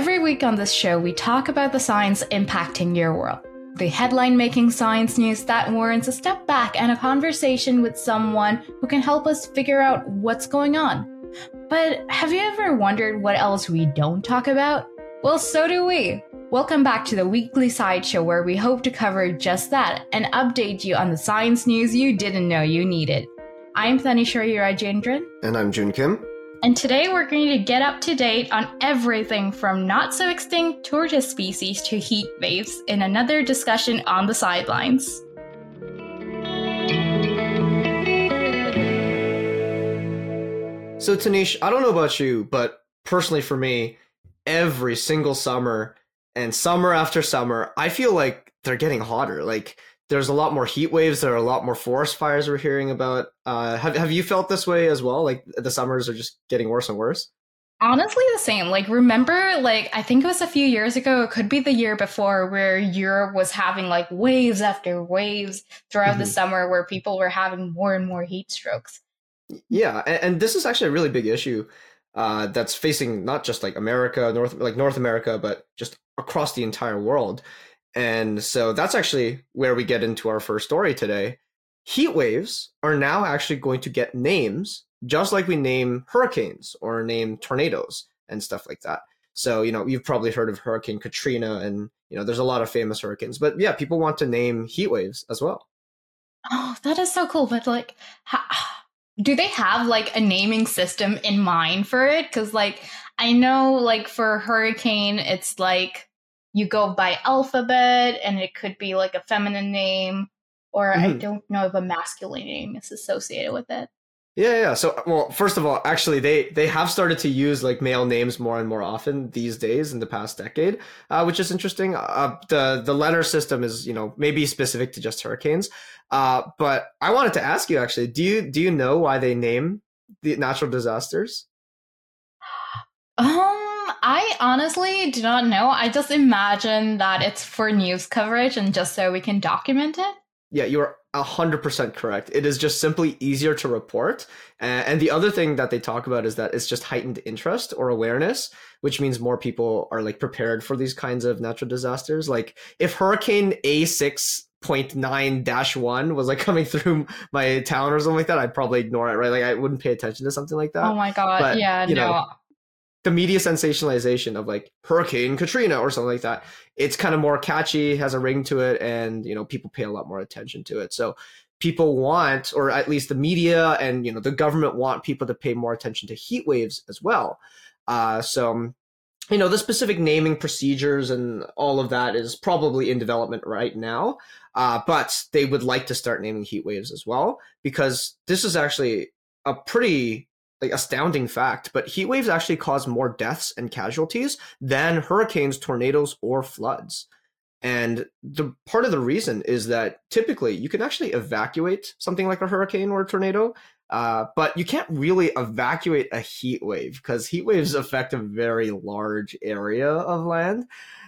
Every week on this show, we talk about the science impacting your world. The headline making science news that warrants a step back and a conversation with someone who can help us figure out what's going on. But have you ever wondered what else we don't talk about? Well, so do we. Welcome back to the weekly sideshow where we hope to cover just that and update you on the science news you didn't know you needed. I'm Thanishwari Rajendran. And I'm Jun Kim. And today we're going to get up to date on everything from not so extinct tortoise species to heat waves in another discussion on the sidelines. So, Tanish, I don't know about you, but personally for me, every single summer and summer after summer, I feel like they're getting hotter. Like there's a lot more heat waves. There are a lot more forest fires we're hearing about. Uh, have have you felt this way as well? Like the summers are just getting worse and worse. Honestly, the same. Like, remember, like, I think it was a few years ago, it could be the year before, where Europe was having like waves after waves throughout mm-hmm. the summer where people were having more and more heat strokes. Yeah. And, and this is actually a really big issue uh, that's facing not just like America, North, like North America, but just across the entire world. And so that's actually where we get into our first story today. Heat waves are now actually going to get names, just like we name hurricanes or name tornadoes and stuff like that. So, you know, you've probably heard of Hurricane Katrina and, you know, there's a lot of famous hurricanes. But yeah, people want to name heat waves as well. Oh, that is so cool. But like, do they have like a naming system in mind for it? Because, like, I know, like, for hurricane, it's like, you go by alphabet and it could be like a feminine name or mm-hmm. I don't know if a masculine name is associated with it. Yeah, yeah. So, well, first of all, actually, they they have started to use like male names more and more often these days in the past decade, uh, which is interesting. Uh, the the letter system is you know maybe specific to just hurricanes, uh, but I wanted to ask you actually, do you do you know why they name the natural disasters? Um, I honestly do not know. I just imagine that it's for news coverage and just so we can document it. Yeah, you're 100% correct. It is just simply easier to report. And the other thing that they talk about is that it's just heightened interest or awareness, which means more people are like prepared for these kinds of natural disasters. Like if Hurricane A6 0.9 dash one was like coming through my town or something like that, I'd probably ignore it, right? Like I wouldn't pay attention to something like that. Oh my god, but, yeah, no. Know, the media sensationalization of like Hurricane Katrina or something like that. It's kind of more catchy, has a ring to it, and you know people pay a lot more attention to it. So people want, or at least the media and you know the government want people to pay more attention to heat waves as well. Uh, so you know the specific naming procedures and all of that is probably in development right now. Uh, but they would like to start naming heat waves as well because this is actually a pretty like astounding fact, but heat waves actually cause more deaths and casualties than hurricanes, tornadoes, or floods. And the part of the reason is that typically you can actually evacuate something like a hurricane or a tornado, uh, but you can't really evacuate a heat wave because heat waves affect a very large area of land.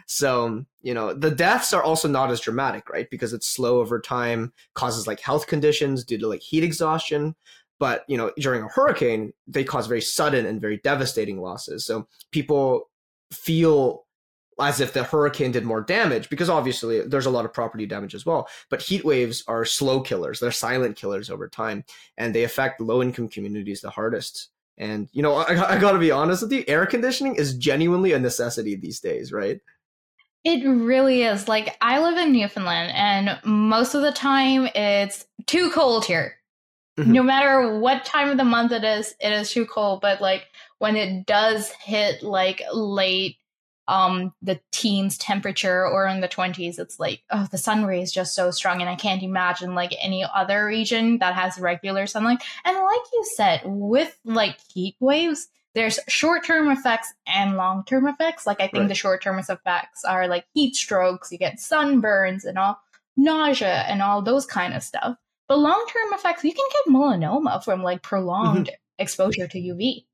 So, you know, the deaths are also not as dramatic, right? Because it's slow over time, causes like health conditions due to like heat exhaustion. But you know, during a hurricane, they cause very sudden and very devastating losses. So people feel as if the hurricane did more damage because obviously there's a lot of property damage as well. But heat waves are slow killers; they're silent killers over time, and they affect low-income communities the hardest. And you know, I, I got to be honest with you, air conditioning is genuinely a necessity these days, right? It really is. Like I live in Newfoundland, and most of the time it's too cold here. Mm-hmm. No matter what time of the month it is, it is too cold. But like when it does hit like late um the teens temperature or in the 20s it's like oh the sun ray is just so strong and i can't imagine like any other region that has regular sunlight and like you said with like heat waves there's short-term effects and long-term effects like i think right. the short-term effects are like heat strokes you get sunburns and all nausea and all those kind of stuff but long term effects, you can get melanoma from like prolonged mm-hmm. exposure to UV.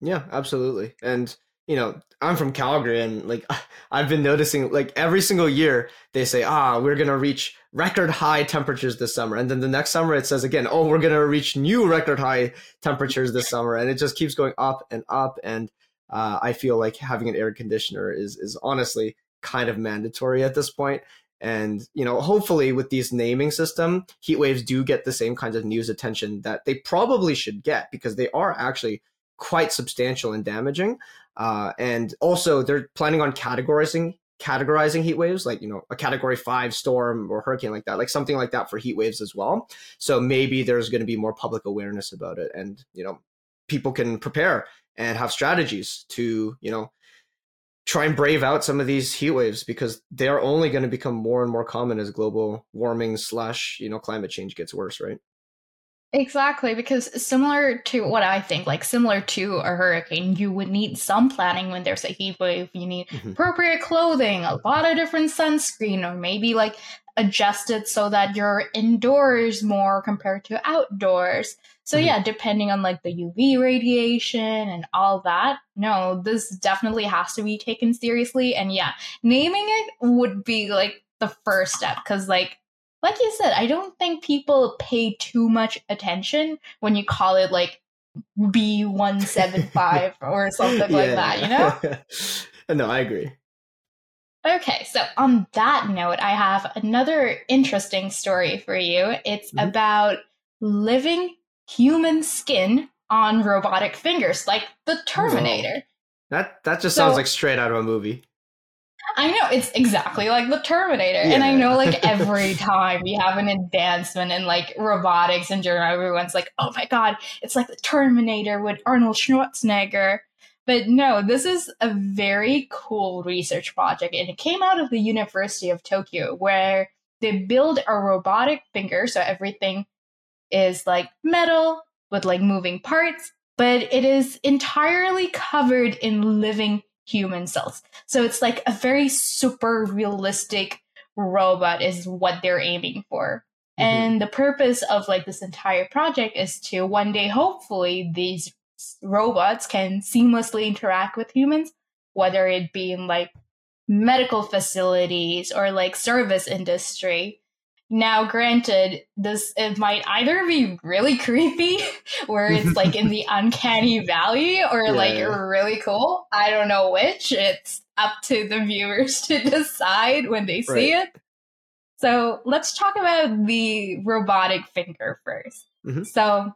Yeah, absolutely. And you know, I'm from Calgary and like I've been noticing like every single year they say, ah, we're gonna reach record high temperatures this summer. And then the next summer it says again, oh, we're gonna reach new record high temperatures this summer. And it just keeps going up and up. And uh, I feel like having an air conditioner is is honestly kind of mandatory at this point. And you know, hopefully, with these naming system, heat waves do get the same kinds of news attention that they probably should get because they are actually quite substantial and damaging. Uh, and also, they're planning on categorizing categorizing heat waves, like you know, a category five storm or hurricane like that, like something like that for heat waves as well. So maybe there's going to be more public awareness about it, and you know, people can prepare and have strategies to you know try and brave out some of these heat waves because they are only going to become more and more common as global warming slash you know climate change gets worse right Exactly, because similar to what I think, like similar to a hurricane, you would need some planning when there's a heat wave. You need mm-hmm. appropriate clothing, a lot of different sunscreen, or maybe like adjust it so that you're indoors more compared to outdoors. So mm-hmm. yeah, depending on like the UV radiation and all that, no, this definitely has to be taken seriously. And yeah, naming it would be like the first step because like like you said, I don't think people pay too much attention when you call it like B175 or something yeah, like that, you know? no, I agree. Okay, so on that note, I have another interesting story for you. It's mm-hmm. about living human skin on robotic fingers, like the Terminator. That that just so, sounds like straight out of a movie. I know it's exactly like the Terminator, yeah. and I know like every time we have an advancement in like robotics in general, everyone's like, "Oh my god, it's like the Terminator with Arnold Schwarzenegger." But no, this is a very cool research project, and it came out of the University of Tokyo, where they build a robotic finger, so everything is like metal with like moving parts, but it is entirely covered in living human cells. So it's like a very super realistic robot is what they're aiming for. Mm-hmm. And the purpose of like this entire project is to one day hopefully these robots can seamlessly interact with humans, whether it be in like medical facilities or like service industry now, granted, this it might either be really creepy, where it's like in the uncanny valley, or yeah, like yeah. really cool. I don't know which. It's up to the viewers to decide when they see right. it. So let's talk about the robotic finger 1st mm-hmm. So,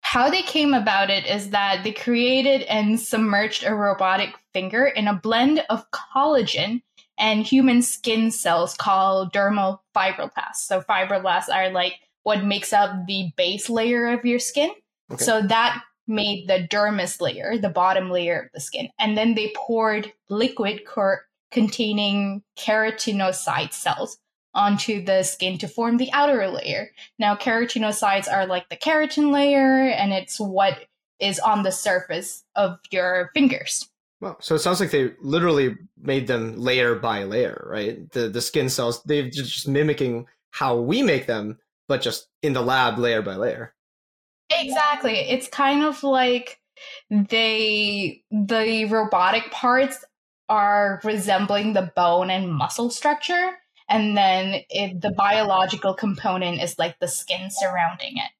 how they came about it is that they created and submerged a robotic finger in a blend of collagen and human skin cells called dermal fibroblasts. So fibroblasts are like what makes up the base layer of your skin. Okay. So that made the dermis layer, the bottom layer of the skin. And then they poured liquid cor- containing keratinocyte cells onto the skin to form the outer layer. Now, keratinocytes are like the keratin layer, and it's what is on the surface of your fingers. Well, so it sounds like they literally made them layer by layer, right? The the skin cells they're just mimicking how we make them, but just in the lab, layer by layer. Exactly. It's kind of like they the robotic parts are resembling the bone and muscle structure, and then it, the biological component is like the skin surrounding it.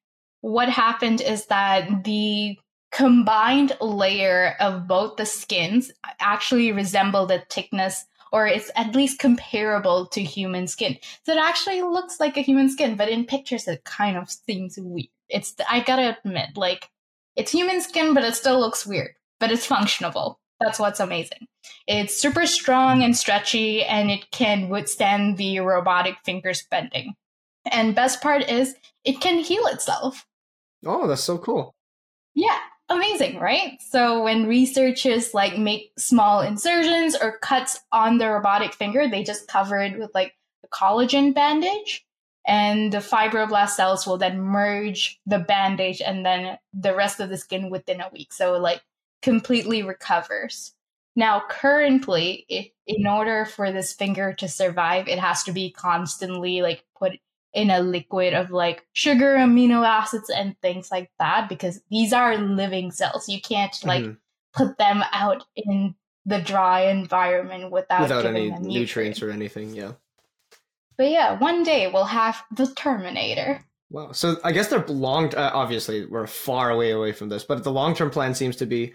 What happened is that the combined layer of both the skins actually resemble the thickness or it's at least comparable to human skin. So it actually looks like a human skin, but in pictures it kind of seems weird. It's I gotta admit, like it's human skin, but it still looks weird. But it's functional. That's what's amazing. It's super strong and stretchy, and it can withstand the robotic fingers bending. And best part is it can heal itself. Oh, that's so cool. Yeah, amazing, right? So when researchers like make small insertions or cuts on the robotic finger, they just cover it with like a collagen bandage and the fibroblast cells will then merge the bandage and then the rest of the skin within a week. So like completely recovers. Now, currently, if, in order for this finger to survive, it has to be constantly like put in a liquid of like sugar, amino acids, and things like that because these are living cells. You can't like mm-hmm. put them out in the dry environment without, without any nutrients or anything. Yeah. But yeah, one day we'll have the Terminator. Wow. So I guess they're long. Uh, obviously, we're far away away from this, but the long term plan seems to be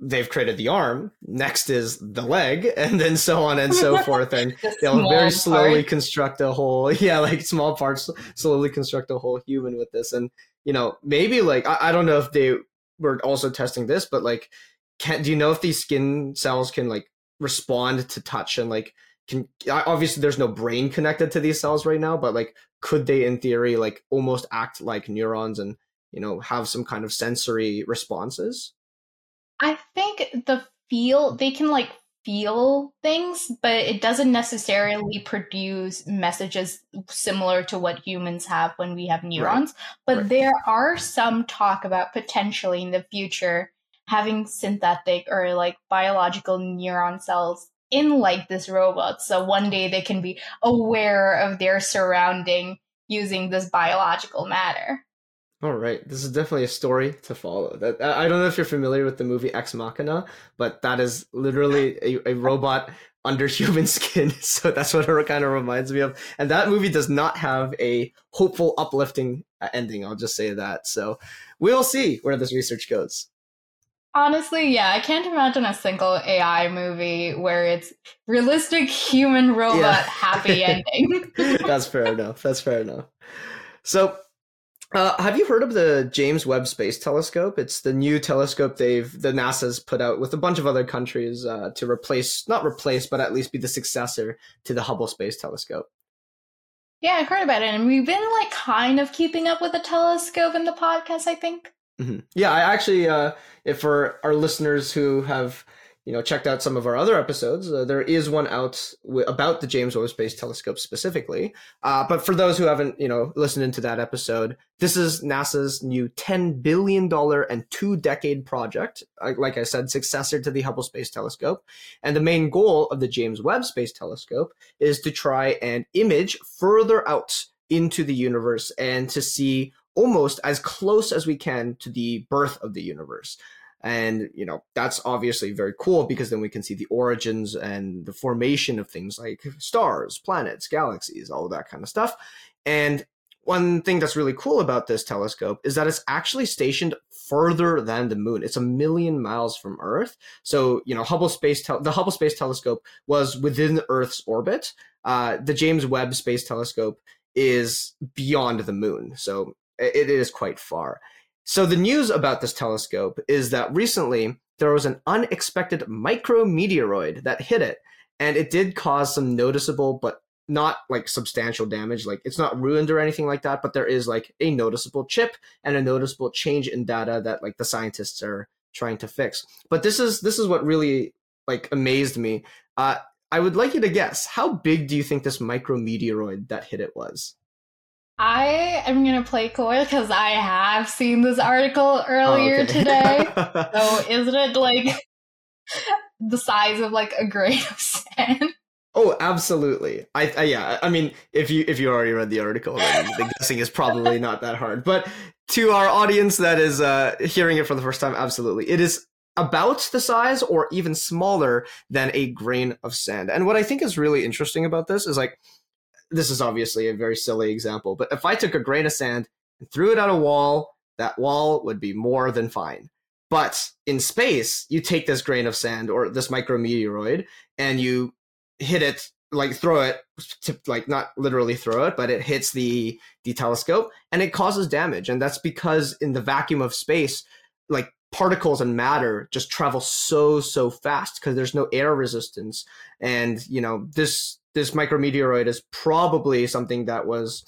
they've created the arm. Next is the leg, and then so on and so forth. And they'll very slowly part. construct a whole, yeah, like small parts, slowly construct a whole human with this. And you know, maybe like I, I don't know if they were also testing this, but like, can do you know if these skin cells can like respond to touch and like can obviously there's no brain connected to these cells right now, but like could they in theory like almost act like neurons and you know have some kind of sensory responses? I think the feel they can like feel things, but it doesn't necessarily produce messages similar to what humans have when we have neurons. Right. But right. there are some talk about potentially in the future having synthetic or like biological neuron cells in like this robot. So one day they can be aware of their surrounding using this biological matter. All right, this is definitely a story to follow. That I don't know if you're familiar with the movie Ex Machina, but that is literally a, a robot under human skin. So that's what it kind of reminds me of. And that movie does not have a hopeful, uplifting uh, ending. I'll just say that. So we'll see where this research goes. Honestly, yeah, I can't imagine a single AI movie where it's realistic human robot yeah. happy ending. That's fair enough. That's fair enough. So uh, have you heard of the James Webb Space Telescope? It's the new telescope they've the NASA's put out with a bunch of other countries uh, to replace, not replace, but at least be the successor to the Hubble Space Telescope. Yeah, I heard about it, and we've been like kind of keeping up with the telescope in the podcast. I think. Mm-hmm. Yeah, I actually, uh, if for our listeners who have you know checked out some of our other episodes. Uh, there is one out w- about the james webb space telescope specifically. Uh, but for those who haven't you know listened into that episode this is nasa's new $10 billion and two decade project. Like i said successor to the hubble space telescope. And the main goal of the james webb space telescope is to try and image further out into the universe and to see almost as close as we can to the birth of the universe and, you know, that's obviously very cool because then we can see the origins and the formation of things like stars, planets, galaxies, all that kind of stuff. And one thing that's really cool about this telescope is that it's actually stationed further than the moon. It's a million miles from Earth. So, you know, Hubble Space Tel- the Hubble Space Telescope was within Earth's orbit. Uh, the James Webb Space Telescope is beyond the moon. So it, it is quite far. So the news about this telescope is that recently there was an unexpected micrometeoroid that hit it, and it did cause some noticeable but not like substantial damage. Like it's not ruined or anything like that, but there is like a noticeable chip and a noticeable change in data that like the scientists are trying to fix. But this is this is what really like amazed me. Uh, I would like you to guess how big do you think this micrometeoroid that hit it was? I am gonna play coy because I have seen this article earlier oh, okay. today. so isn't it like the size of like a grain of sand? Oh, absolutely. I, I, yeah. I mean, if you if you already read the article, then the guessing is probably not that hard. But to our audience that is uh, hearing it for the first time, absolutely, it is about the size or even smaller than a grain of sand. And what I think is really interesting about this is like this is obviously a very silly example, but if I took a grain of sand and threw it at a wall, that wall would be more than fine. But in space, you take this grain of sand or this micrometeoroid and you hit it, like throw it, to, like not literally throw it, but it hits the the telescope and it causes damage. And that's because in the vacuum of space, like particles and matter just travel so so fast because there's no air resistance and you know this this micrometeoroid is probably something that was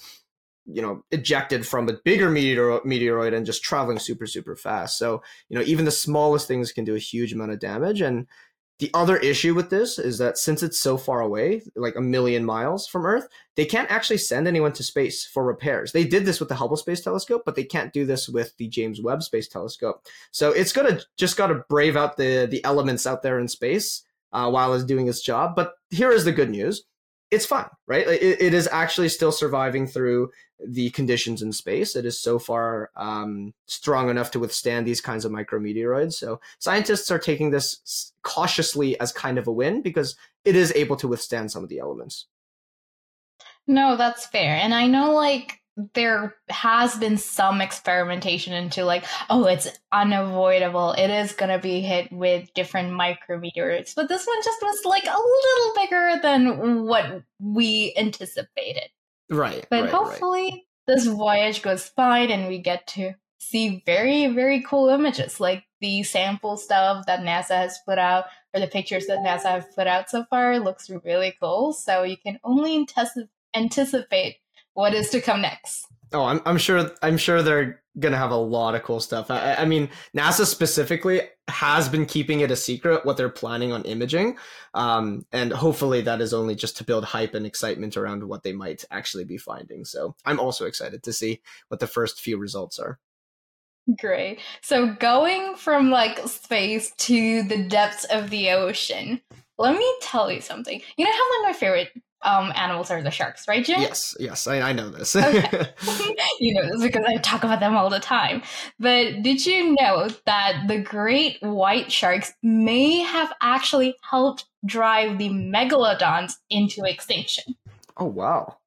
you know ejected from a bigger meteor- meteoroid and just traveling super super fast. So you know even the smallest things can do a huge amount of damage. And the other issue with this is that since it's so far away like a million miles from earth they can't actually send anyone to space for repairs. They did this with the hubble space telescope but they can't do this with the james webb space telescope. So it's gonna just gotta brave out the the elements out there in space uh, while it's doing its job. But here is the good news it's fine, right? It, it is actually still surviving through the conditions in space. It is so far um, strong enough to withstand these kinds of micrometeoroids. So scientists are taking this cautiously as kind of a win because it is able to withstand some of the elements. No, that's fair. And I know, like, there has been some experimentation into like, oh, it's unavoidable. It is going to be hit with different micrometeors. But this one just was like a little bigger than what we anticipated. Right. But right, hopefully right. this voyage goes fine and we get to see very, very cool images like the sample stuff that NASA has put out or the pictures that NASA have put out so far looks really cool. So you can only anticipate what is to come next. Oh, I'm, I'm sure. I'm sure they're gonna have a lot of cool stuff. I, I, mean, NASA specifically has been keeping it a secret what they're planning on imaging, um, and hopefully that is only just to build hype and excitement around what they might actually be finding. So I'm also excited to see what the first few results are. Great. So going from like space to the depths of the ocean, let me tell you something. You know how like my favorite um, animals are the sharks, right, Jim? Yes, yes, I, I know this. okay. you know this because I talk about them all the time. But did you know that the great white sharks may have actually helped drive the megalodons into extinction? Oh, wow.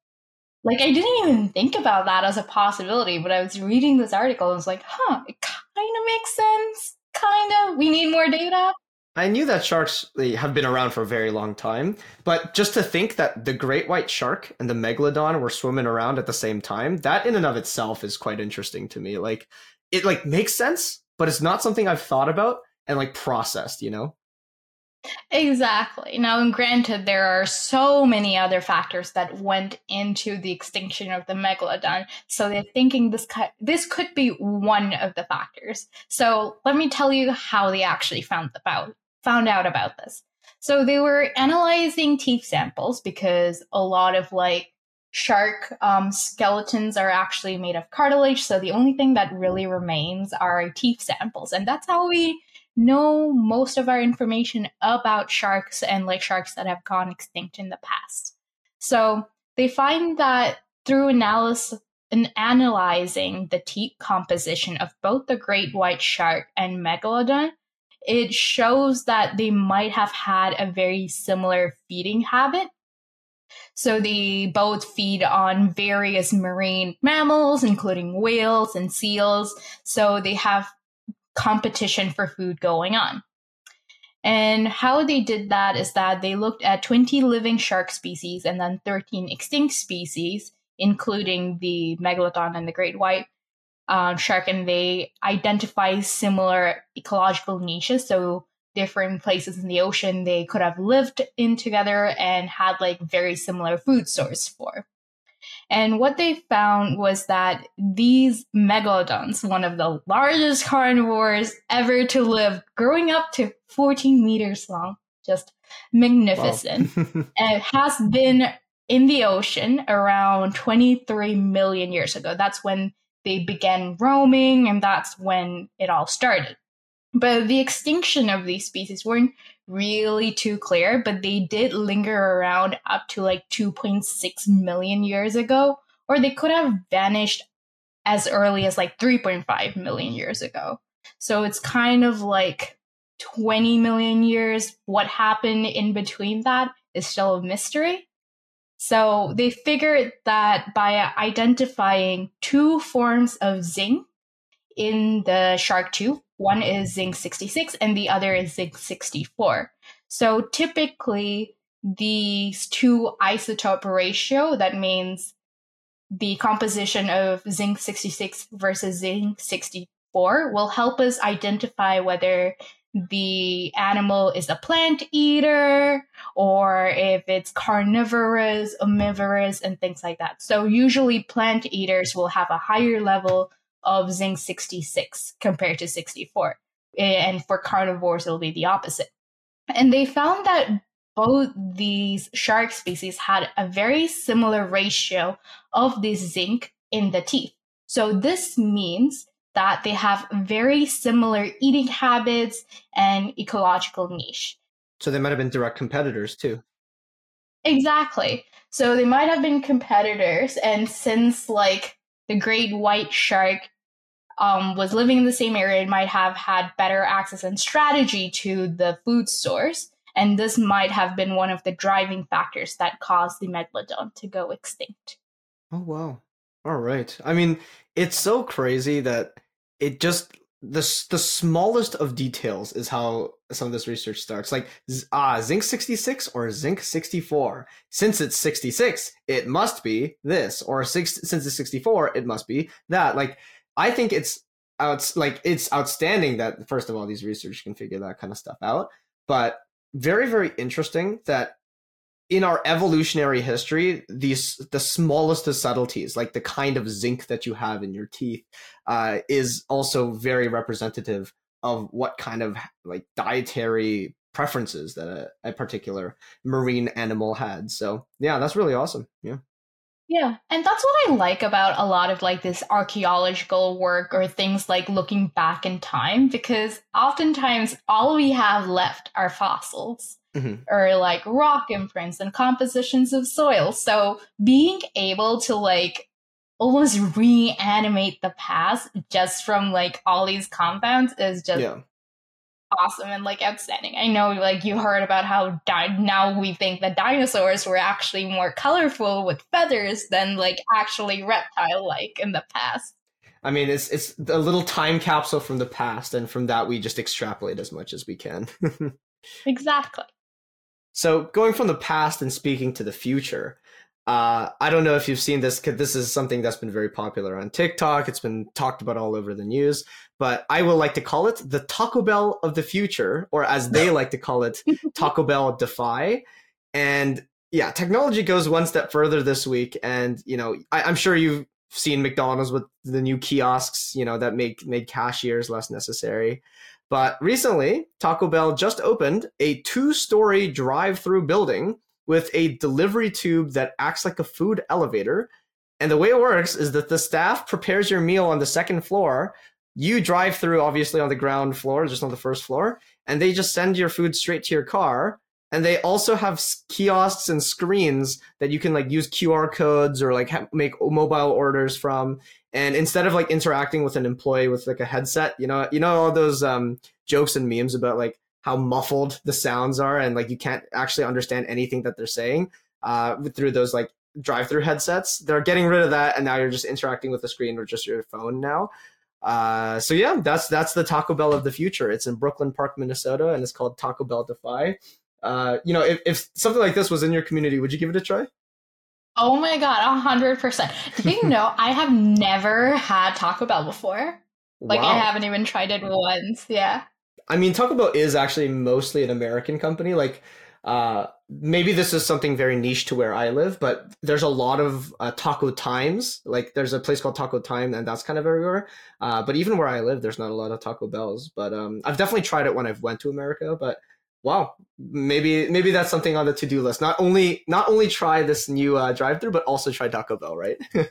Like, I didn't even think about that as a possibility, but I was reading this article and was like, huh, it kind of makes sense. Kind of. We need more data. I knew that sharks have been around for a very long time, but just to think that the great white shark and the megalodon were swimming around at the same time, that in and of itself is quite interesting to me. Like it like makes sense, but it's not something I've thought about and like processed, you know? Exactly. Now, and granted, there are so many other factors that went into the extinction of the megalodon. So they're thinking this could, this could be one of the factors. So let me tell you how they actually found about found out about this. So they were analyzing teeth samples because a lot of like shark um, skeletons are actually made of cartilage. So the only thing that really remains are teeth samples, and that's how we know most of our information about sharks and like sharks that have gone extinct in the past. So they find that through analysis and analyzing the teeth composition of both the great white shark and megalodon, it shows that they might have had a very similar feeding habit. So they both feed on various marine mammals, including whales and seals. So they have competition for food going on. And how they did that is that they looked at 20 living shark species and then 13 extinct species, including the megalodon and the great white um, shark, and they identify similar ecological niches. So, different places in the ocean they could have lived in together and had like very similar food source for. And what they found was that these megalodons, one of the largest carnivores ever to live, growing up to 14 meters long, just magnificent, wow. and has been in the ocean around 23 million years ago. That's when they began roaming, and that's when it all started. But the extinction of these species weren't really too clear, but they did linger around up to like 2.6 million years ago, or they could have vanished as early as like 3.5 million years ago. So it's kind of like 20 million years. What happened in between that is still a mystery. So they figured that by identifying two forms of zinc in the shark tooth, one is zinc 66 and the other is zinc 64. So typically, these two isotope ratio, that means the composition of zinc 66 versus zinc 64, will help us identify whether the animal is a plant eater or if it's carnivorous, omnivorous, and things like that. So usually plant eaters will have a higher level of zinc 66 compared to 64. And for carnivores, it'll be the opposite. And they found that both these shark species had a very similar ratio of this zinc in the teeth. So this means that they have very similar eating habits and ecological niche. So they might have been direct competitors too. Exactly. So they might have been competitors, and since like the great white shark um, was living in the same area, it might have had better access and strategy to the food source. And this might have been one of the driving factors that caused the megalodon to go extinct. Oh, wow. All right. I mean, it's so crazy that it just the the smallest of details is how some of this research starts. Like ah, uh, zinc 66 or zinc 64. Since it's 66, it must be this or six, since it's 64, it must be that. Like I think it's out like it's outstanding that first of all these researchers can figure that kind of stuff out, but very very interesting that in our evolutionary history, these the smallest of subtleties, like the kind of zinc that you have in your teeth, uh, is also very representative of what kind of like dietary preferences that a, a particular marine animal had. So yeah, that's really awesome. Yeah. Yeah, and that's what I like about a lot of like this archaeological work or things like looking back in time because oftentimes all we have left are fossils mm-hmm. or like rock imprints and compositions of soil. So being able to like almost reanimate the past just from like all these compounds is just yeah. Awesome and like outstanding. I know like you heard about how di- now we think that dinosaurs were actually more colorful with feathers than like actually reptile like in the past. I mean, it's it's a little time capsule from the past, and from that we just extrapolate as much as we can. exactly. So going from the past and speaking to the future, uh, I don't know if you've seen this because this is something that's been very popular on TikTok. It's been talked about all over the news, but I will like to call it the Taco Bell of the future, or as they like to call it, Taco Bell Defy. And yeah, technology goes one step further this week, and you know, I, I'm sure you've seen McDonald's with the new kiosks, you know, that make made cashiers less necessary. But recently, Taco Bell just opened a two story drive through building with a delivery tube that acts like a food elevator. And the way it works is that the staff prepares your meal on the second floor. You drive through, obviously, on the ground floor, just on the first floor, and they just send your food straight to your car. And they also have kiosks and screens that you can like use QR codes or like ha- make mobile orders from and instead of like interacting with an employee with like a headset you know you know all those um, jokes and memes about like how muffled the sounds are and like you can't actually understand anything that they're saying uh, through those like drive-through headsets they're getting rid of that and now you're just interacting with the screen or just your phone now uh, so yeah that's that's the taco bell of the future it's in brooklyn park minnesota and it's called taco bell defy uh, you know if, if something like this was in your community would you give it a try Oh my god, a hundred percent. Do you know I have never had Taco Bell before? Like wow. I haven't even tried it once. Yeah. I mean, Taco Bell is actually mostly an American company. Like, uh, maybe this is something very niche to where I live, but there's a lot of uh, Taco Times. Like, there's a place called Taco Time, and that's kind of everywhere. Uh, but even where I live, there's not a lot of Taco Bells. But um, I've definitely tried it when I've went to America. But wow. Maybe maybe that's something on the to-do list. Not only not only try this new uh, drive-through but also try taco bell right?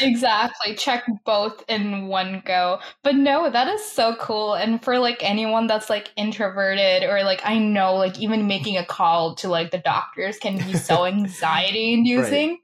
Exactly. Check both in one go. But no that is so cool. And for like anyone that's like introverted or like i know like even making a call to like the doctors can be so anxiety inducing right.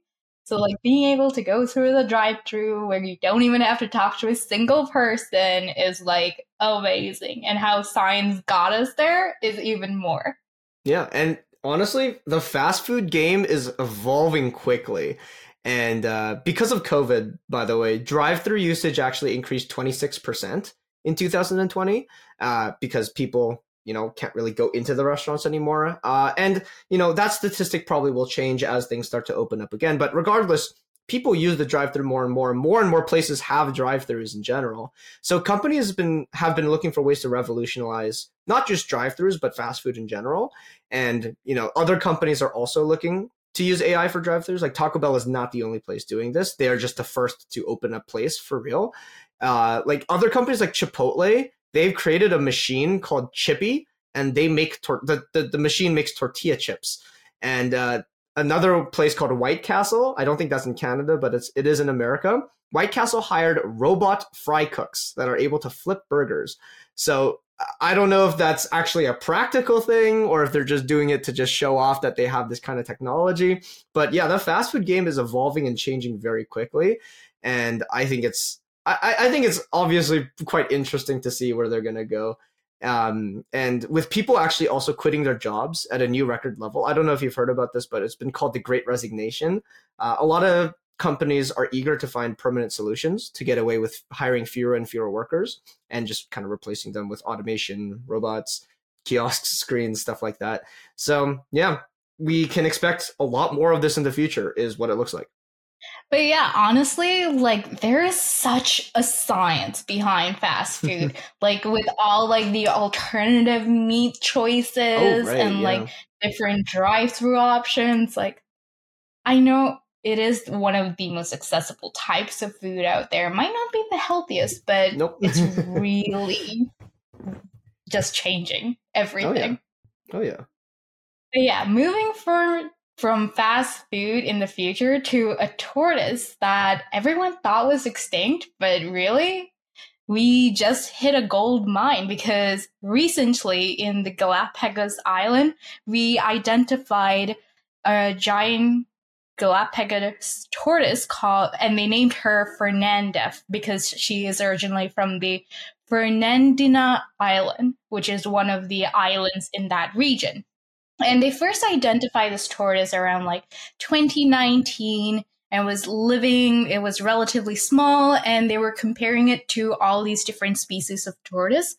So like being able to go through the drive-through where you don't even have to talk to a single person is like amazing. And how science got us there is even more. Yeah, and honestly, the fast food game is evolving quickly. And uh, because of COVID, by the way, drive-through usage actually increased 26% in 2020 uh, because people you know can't really go into the restaurants anymore. Uh, and you know that statistic probably will change as things start to open up again. But regardless people use the drive-through more and more and more and more places have drive-throughs in general. So companies have been have been looking for ways to revolutionize not just drive-throughs but fast food in general. And you know other companies are also looking to use ai for drive-throughs. Like taco bell is not the only place doing this. They are just the first to open a place for real. Uh, like other companies like chipotle they've created a machine called Chippy, and they make tor- the, the, the machine makes tortilla chips. And uh, another place called White Castle, I don't think that's in Canada, but it's it is in America. White Castle hired robot fry cooks that are able to flip burgers. So I don't know if that's actually a practical thing or if they're just doing it to just show off that they have this kind of technology. But yeah, the fast food game is evolving and changing very quickly. And I think it's I, I think it's obviously quite interesting to see where they're going to go. Um, and with people actually also quitting their jobs at a new record level. I don't know if you've heard about this, but it's been called the Great Resignation. Uh, a lot of companies are eager to find permanent solutions to get away with hiring fewer and fewer workers and just kind of replacing them with automation, robots, kiosks, screens, stuff like that. So, yeah, we can expect a lot more of this in the future, is what it looks like. But yeah, honestly, like there is such a science behind fast food. like with all like the alternative meat oh, choices oh, right, and yeah. like different drive-through options. Like I know it is one of the most accessible types of food out there. It might not be the healthiest, but nope. it's really just changing everything. Oh yeah. Oh yeah. But yeah, moving from from fast food in the future to a tortoise that everyone thought was extinct, but really we just hit a gold mine because recently in the Galapagos Island, we identified a giant Galapagos tortoise called, and they named her Fernanda because she is originally from the Fernandina Island, which is one of the islands in that region. And they first identified this tortoise around like 2019 and was living, it was relatively small, and they were comparing it to all these different species of tortoise.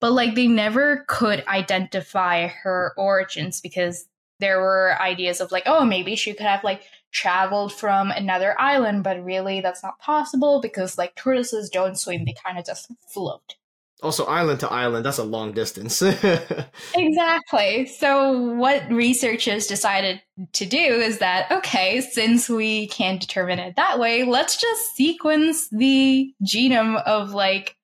But like they never could identify her origins because there were ideas of like, oh, maybe she could have like traveled from another island, but really that's not possible because like tortoises don't swim, they kind of just float. Also, island to island, that's a long distance. exactly. So, what researchers decided to do is that, okay, since we can't determine it that way, let's just sequence the genome of like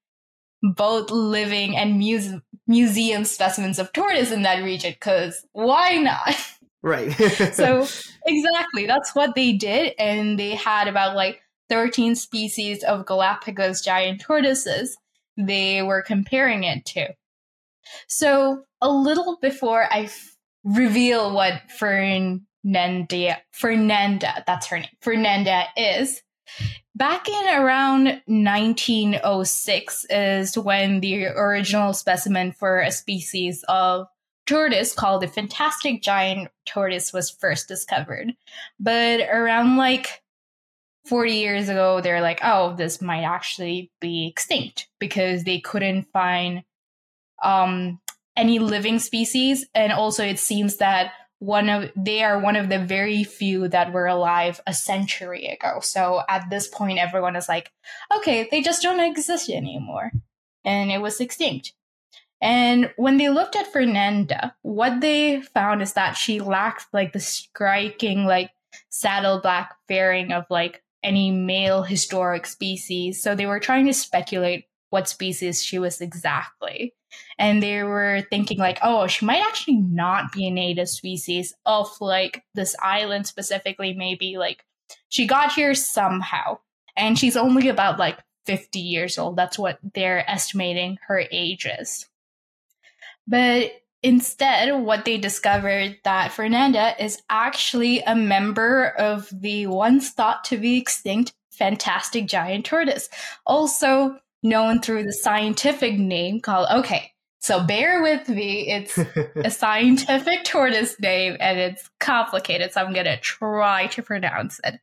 both living and muse- museum specimens of tortoise in that region, because why not? Right. so, exactly, that's what they did. And they had about like 13 species of Galapagos giant tortoises they were comparing it to. So, a little before I f- reveal what Fernanda, Fernanda, that's her name, Fernanda is, back in around 1906 is when the original specimen for a species of tortoise called the fantastic giant tortoise was first discovered. But around like 40 years ago, they're like, oh, this might actually be extinct because they couldn't find um, any living species. And also, it seems that one of they are one of the very few that were alive a century ago. So at this point, everyone is like, okay, they just don't exist anymore. And it was extinct. And when they looked at Fernanda, what they found is that she lacked like the striking, like saddle black fairing of like any male historic species. So they were trying to speculate what species she was exactly. And they were thinking, like, oh, she might actually not be a native species of like this island specifically, maybe like she got here somehow. And she's only about like 50 years old. That's what they're estimating her age is. But Instead, what they discovered that Fernanda is actually a member of the once thought to be extinct fantastic giant tortoise, also known through the scientific name called okay. So bear with me. It's a scientific tortoise name and it's complicated, so I'm gonna try to pronounce it.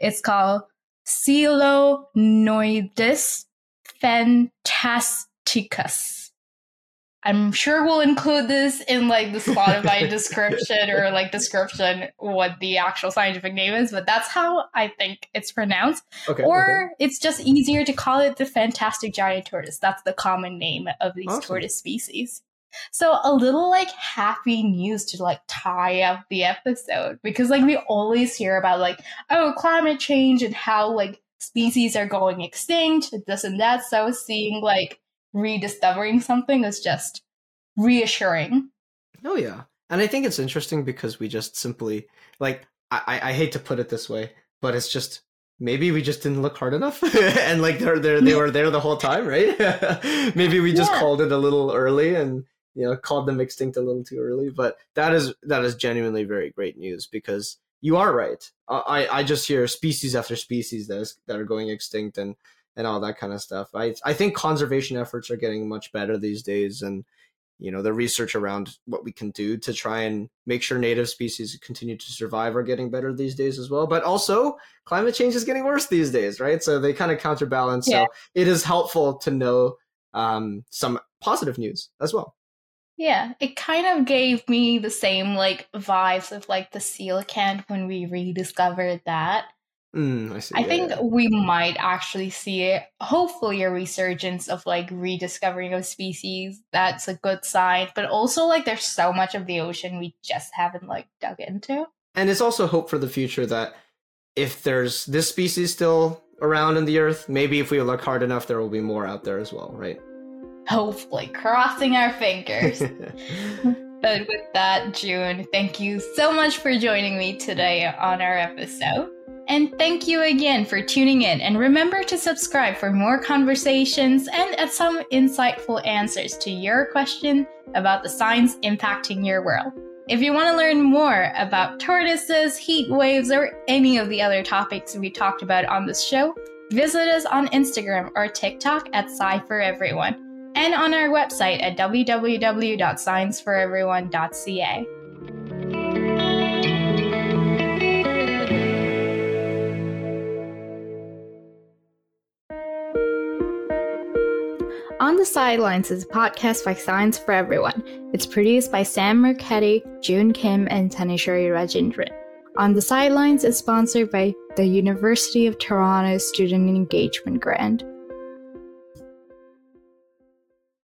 It's called Chelonoidis phantasticus. I'm sure we'll include this in like the Spotify description or like description what the actual scientific name is, but that's how I think it's pronounced. Okay, or okay. it's just easier to call it the fantastic giant tortoise. That's the common name of these awesome. tortoise species. So a little like happy news to like tie up the episode because like we always hear about like oh climate change and how like species are going extinct, this and that. So seeing like rediscovering something is just reassuring. Oh yeah. And I think it's interesting because we just simply like I, I hate to put it this way, but it's just maybe we just didn't look hard enough and like they're, they're they were there the whole time right maybe we just yeah. called it a little early and you know called them extinct a little too early but that is that is genuinely very great news because you are right i i just hear species after species that is that are going extinct and and all that kind of stuff. I I think conservation efforts are getting much better these days, and you know the research around what we can do to try and make sure native species continue to survive are getting better these days as well but also climate change is getting worse these days right so they kind of counterbalance yeah. so it is helpful to know um, some positive news as well yeah it kind of gave me the same like vibes of like the coelacanth when we rediscovered that Mm, I, see, I yeah, think yeah. we might actually see it. hopefully a resurgence of like rediscovering of species. That's a good sign. But also like there's so much of the ocean we just haven't like dug into. And it's also hope for the future that if there's this species still around in the earth, maybe if we look hard enough there will be more out there as well, right? Hopefully, crossing our fingers. but with that, June, thank you so much for joining me today on our episode. And thank you again for tuning in. And remember to subscribe for more conversations and some insightful answers to your question about the signs impacting your world. If you want to learn more about tortoises, heat waves, or any of the other topics we talked about on this show, visit us on Instagram or TikTok at Sci for Everyone and on our website at www.scienceforeveryone.ca. On the Sidelines is a podcast by Science for Everyone. It's produced by Sam Marchetti, June Kim, and Tanishri Rajendran. On the Sidelines is sponsored by the University of Toronto Student Engagement Grant.